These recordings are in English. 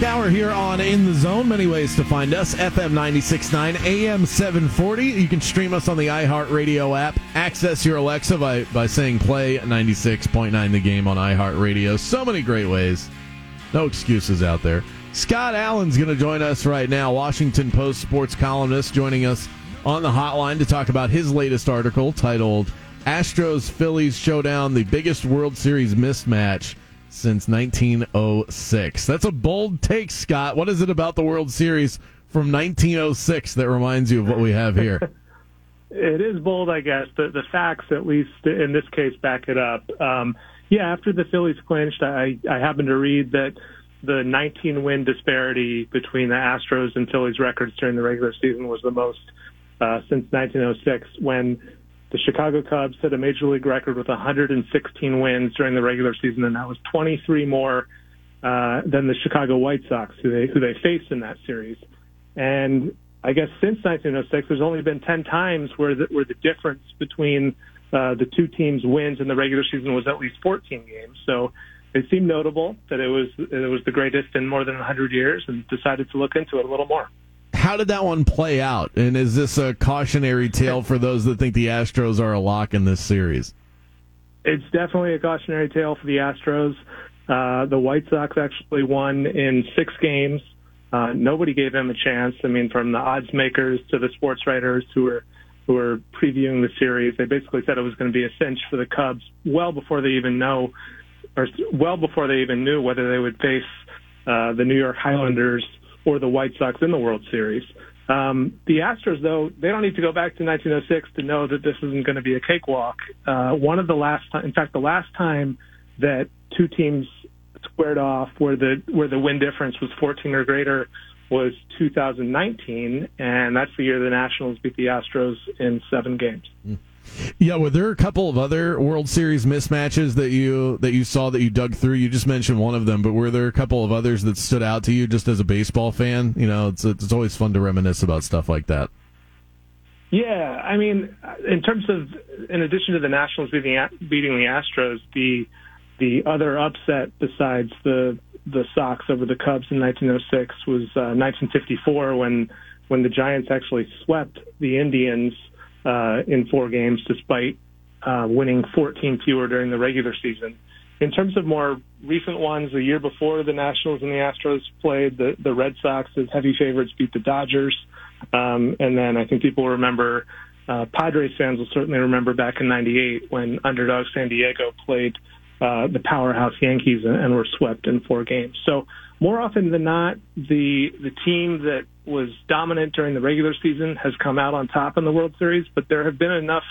o'clock hour here on In the Zone. Many ways to find us. FM 96.9, AM 740. You can stream us on the iHeartRadio app. Access your Alexa by, by saying play 96.9 the game on iHeartRadio. So many great ways. No excuses out there. Scott Allen's going to join us right now, Washington Post sports columnist, joining us on the hotline to talk about his latest article titled Astros Phillies Showdown, the biggest World Series mismatch since 1906. That's a bold take, Scott. What is it about the World Series from 1906 that reminds you of what we have here? it is bold, I guess. The, the facts, at least in this case, back it up. Um, yeah, after the Phillies clinched, I, I happened to read that the 19 win disparity between the Astros and Phillies records during the regular season was the most uh, since 1906 when the Chicago Cubs set a major league record with 116 wins during the regular season, and that was 23 more uh, than the Chicago White Sox, who they who they faced in that series. And I guess since 1906, there's only been 10 times where the, where the difference between uh, the two teams' wins in the regular season was at least 14 games. So it seemed notable that it was it was the greatest in more than 100 years, and decided to look into it a little more how did that one play out? And is this a cautionary tale for those that think the Astros are a lock in this series? It's definitely a cautionary tale for the Astros. Uh, the White Sox actually won in six games. Uh, nobody gave them a chance. I mean, from the odds makers to the sports writers who were who were previewing the series, they basically said it was going to be a cinch for the Cubs well before they even know, or well before they even knew whether they would face uh, the New York Highlanders or the White Sox in the World Series. Um, the Astros, though, they don't need to go back to 1906 to know that this isn't going to be a cakewalk. Uh, one of the last, time, in fact, the last time that two teams squared off where the where the win difference was 14 or greater was 2019, and that's the year the Nationals beat the Astros in seven games. Mm. Yeah, were there a couple of other World Series mismatches that you that you saw that you dug through? You just mentioned one of them, but were there a couple of others that stood out to you just as a baseball fan? You know, it's it's always fun to reminisce about stuff like that. Yeah, I mean, in terms of in addition to the Nationals beating beating the Astros, the the other upset besides the the Sox over the Cubs in 1906 was uh, 1954 when when the Giants actually swept the Indians uh, in four games, despite uh, winning 14 fewer during the regular season. In terms of more recent ones, the year before the Nationals and the Astros played, the, the Red Sox as heavy favorites beat the Dodgers. Um, and then I think people remember, uh, Padres fans will certainly remember back in 98 when underdog San Diego played uh, the powerhouse Yankees and, and were swept in four games. So more often than not, the the team that was dominant during the regular season has come out on top in the World Series, but there have been enough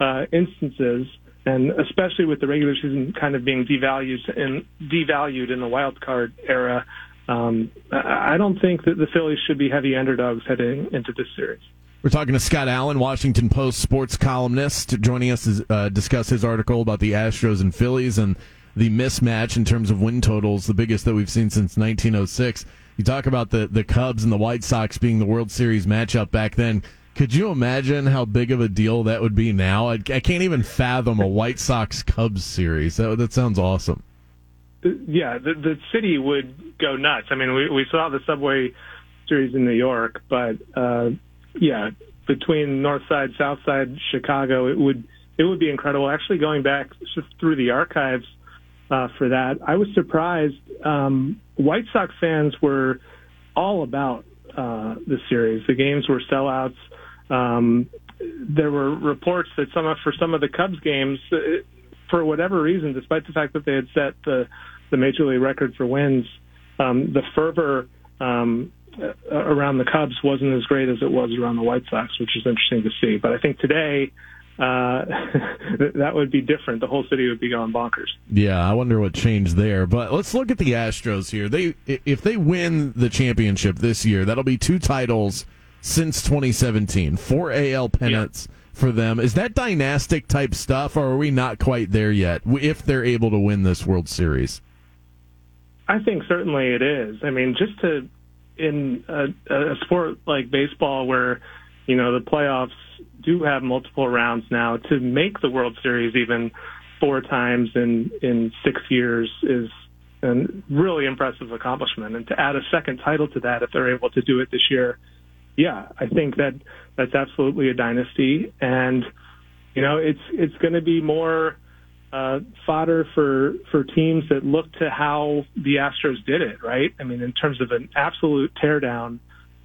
uh, instances, and especially with the regular season kind of being devalued and devalued in the wild card era, um, I don't think that the Phillies should be heavy underdogs heading into this series. We're talking to Scott Allen, Washington Post sports columnist, joining us to uh, discuss his article about the Astros and Phillies and the mismatch in terms of win totals, the biggest that we've seen since 1906. You talk about the, the Cubs and the White Sox being the World Series matchup back then. Could you imagine how big of a deal that would be now? I, I can't even fathom a White Sox Cubs series. That, that sounds awesome. Yeah, the, the city would go nuts. I mean, we, we saw the Subway series in New York, but uh, yeah, between North Side, South Side, Chicago, it would it would be incredible. Actually, going back through the archives uh, for that. I was surprised. Um, White Sox fans were all about uh, the series. The games were sellouts. Um, there were reports that some for some of the Cubs games, uh, for whatever reason, despite the fact that they had set the the major league record for wins, um, the fervor um, around the Cubs wasn't as great as it was around the White Sox, which is interesting to see. But I think today uh, that would be different. The whole city would be going bonkers. Yeah, I wonder what changed there. But let's look at the Astros here. They if they win the championship this year, that'll be two titles since 2017, four AL pennants yeah. for them. Is that dynastic type stuff, or are we not quite there yet? If they're able to win this World Series, I think certainly it is. I mean, just to in a, a sport like baseball where you know the playoffs do have multiple rounds now to make the World Series even four times in in six years is a really impressive accomplishment. And to add a second title to that, if they're able to do it this year, yeah, I think that that's absolutely a dynasty. And you know, it's it's going to be more uh, fodder for for teams that look to how the Astros did it, right? I mean, in terms of an absolute teardown.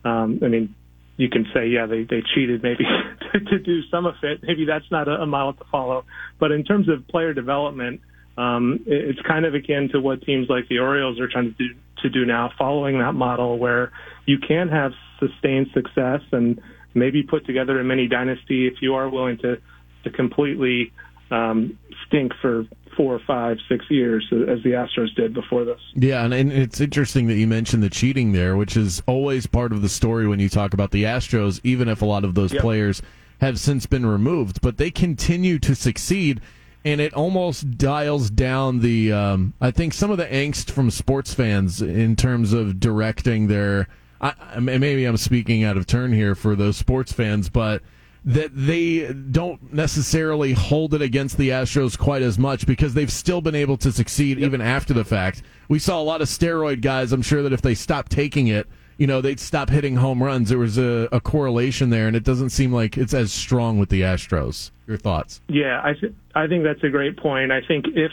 Um, I mean, you can say, yeah, they, they cheated maybe to, to do some of it. Maybe that's not a, a model to follow. But in terms of player development, um, it, it's kind of akin to what teams like the Orioles are trying to do, to do now, following that model where you can have sustained success and maybe put together a mini dynasty if you are willing to, to completely um, stink for four, five, six years as the Astros did before this. Yeah, and, and it's interesting that you mentioned the cheating there, which is always part of the story when you talk about the Astros, even if a lot of those yep. players have since been removed, but they continue to succeed. And it almost dials down the, um, I think, some of the angst from sports fans in terms of directing their. I, maybe I'm speaking out of turn here for those sports fans, but that they don't necessarily hold it against the Astros quite as much because they've still been able to succeed yep. even after the fact. We saw a lot of steroid guys. I'm sure that if they stopped taking it, you know, they'd stop hitting home runs. There was a, a correlation there, and it doesn't seem like it's as strong with the Astros. Your thoughts? Yeah, I th- I think that's a great point. I think if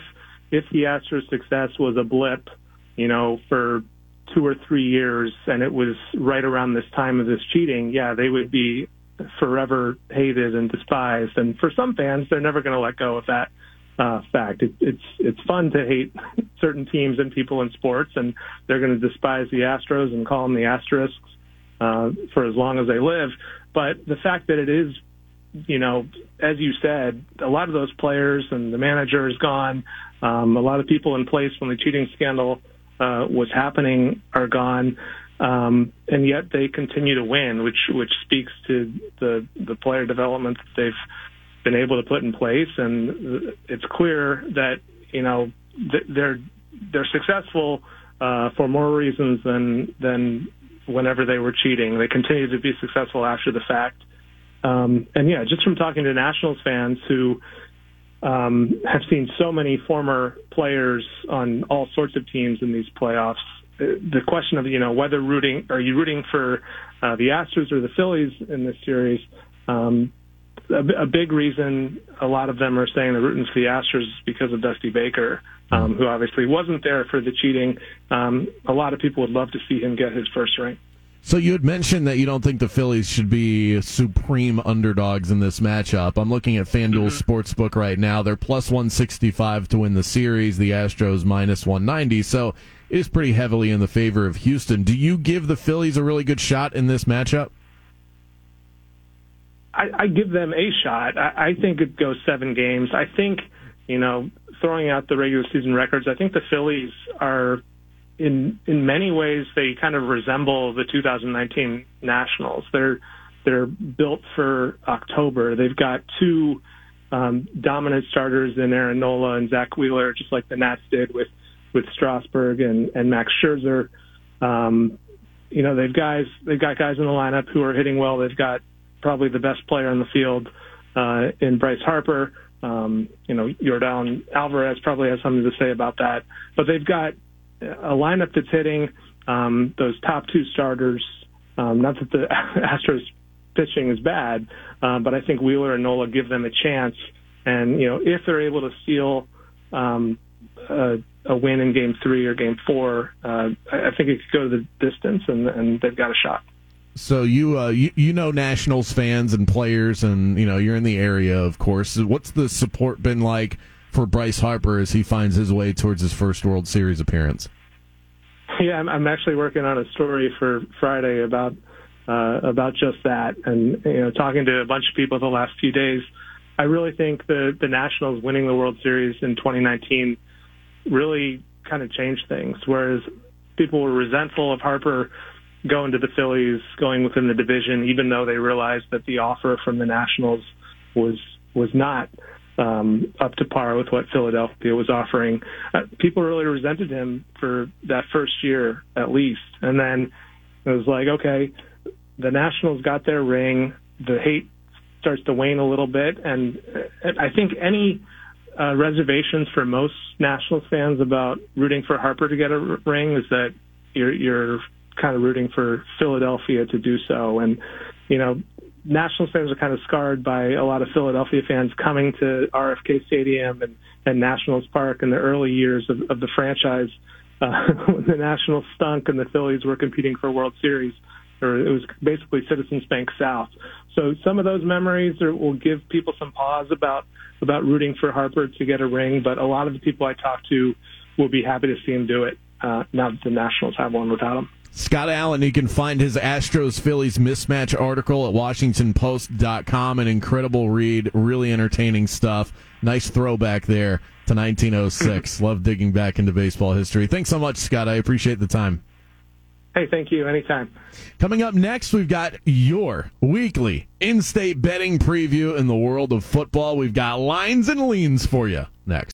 if the Astros' success was a blip, you know, for two or three years, and it was right around this time of this cheating, yeah, they would be forever hated and despised. And for some fans, they're never going to let go of that uh, fact. It, it's it's fun to hate certain teams and people in sports, and they're going to despise the Astros and call them the Asterisks uh, for as long as they live. But the fact that it is, you know, as you said, a lot of those players and the manager is gone. Um, a lot of people in place when the cheating scandal uh, was happening are gone. Um, and yet they continue to win, which which speaks to the the player development that they've been able to put in place, and it's clear that you know they're they're successful uh, for more reasons than than whenever they were cheating. They continue to be successful after the fact, um, and yeah, just from talking to Nationals fans who um, have seen so many former players on all sorts of teams in these playoffs the question of you know whether rooting are you rooting for uh, the Astros or the Phillies in this series. Um, a, a big reason a lot of them are saying they're rooting for the Astros is because of Dusty Baker, um, who obviously wasn't there for the cheating. Um, a lot of people would love to see him get his first ring. So you had mentioned that you don't think the Phillies should be supreme underdogs in this matchup. I'm looking at FanDuel mm-hmm. Sportsbook right now. They're plus 165 to win the series. The Astros minus 190. So is pretty heavily in the favor of Houston. Do you give the Phillies a really good shot in this matchup? I, I give them a shot. I, I think it goes seven games. I think, you know, throwing out the regular season records, I think the Phillies are in in many ways they kind of resemble the 2019 Nationals. They're they're built for October. They've got two um, dominant starters in Aaron Nola and Zack Wheeler, just like the Nats did with with Strasburg and and Max Scherzer. Um, you know they've guys they've got guys in the lineup who are hitting well. They've got probably the best player in the field uh, in Bryce Harper. Um, you know, Yordan Alvarez probably has something to say about that. But they've got a lineup that's hitting um, those top two starters. Um, not that the Astros pitching is bad, uh, but I think Wheeler and Nola give them a chance. And you know, if they're able to steal um, a, a win in Game Three or Game Four, uh, I, I think it could go to the distance, and, and they've got a shot. So you, uh, you you know Nationals fans and players, and you know you're in the area, of course. What's the support been like for Bryce Harper as he finds his way towards his first World Series appearance? Yeah, I'm, I'm actually working on a story for Friday about uh, about just that, and you know, talking to a bunch of people the last few days. I really think the the Nationals winning the World Series in 2019 really kind of changed things. Whereas people were resentful of Harper going to the Phillies, going within the division, even though they realized that the offer from the Nationals was was not um, up to par with what Philadelphia was offering. Uh, people really resented him for that first year at least, and then it was like, okay, the Nationals got their ring. The hate starts to wane a little bit, and uh, I think any uh, reservations for most Nationals fans about rooting for Harper to get a ring is that you're you're kind of rooting for Philadelphia to do so, and you know. Nationals fans are kind of scarred by a lot of Philadelphia fans coming to RFK Stadium and, and Nationals Park in the early years of, of the franchise uh, when the Nationals stunk and the Phillies were competing for World Series or it was basically Citizens Bank South. So some of those memories are, will give people some pause about about rooting for Harper to get a ring, but a lot of the people I talk to will be happy to see him do it uh, now that the Nationals have one without him. Scott Allen, you can find his Astros Phillies mismatch article at WashingtonPost.com. An incredible read, really entertaining stuff. Nice throwback there to 1906. Love digging back into baseball history. Thanks so much, Scott. I appreciate the time. Hey, thank you. Anytime. Coming up next, we've got your weekly in state betting preview in the world of football. We've got lines and leans for you next.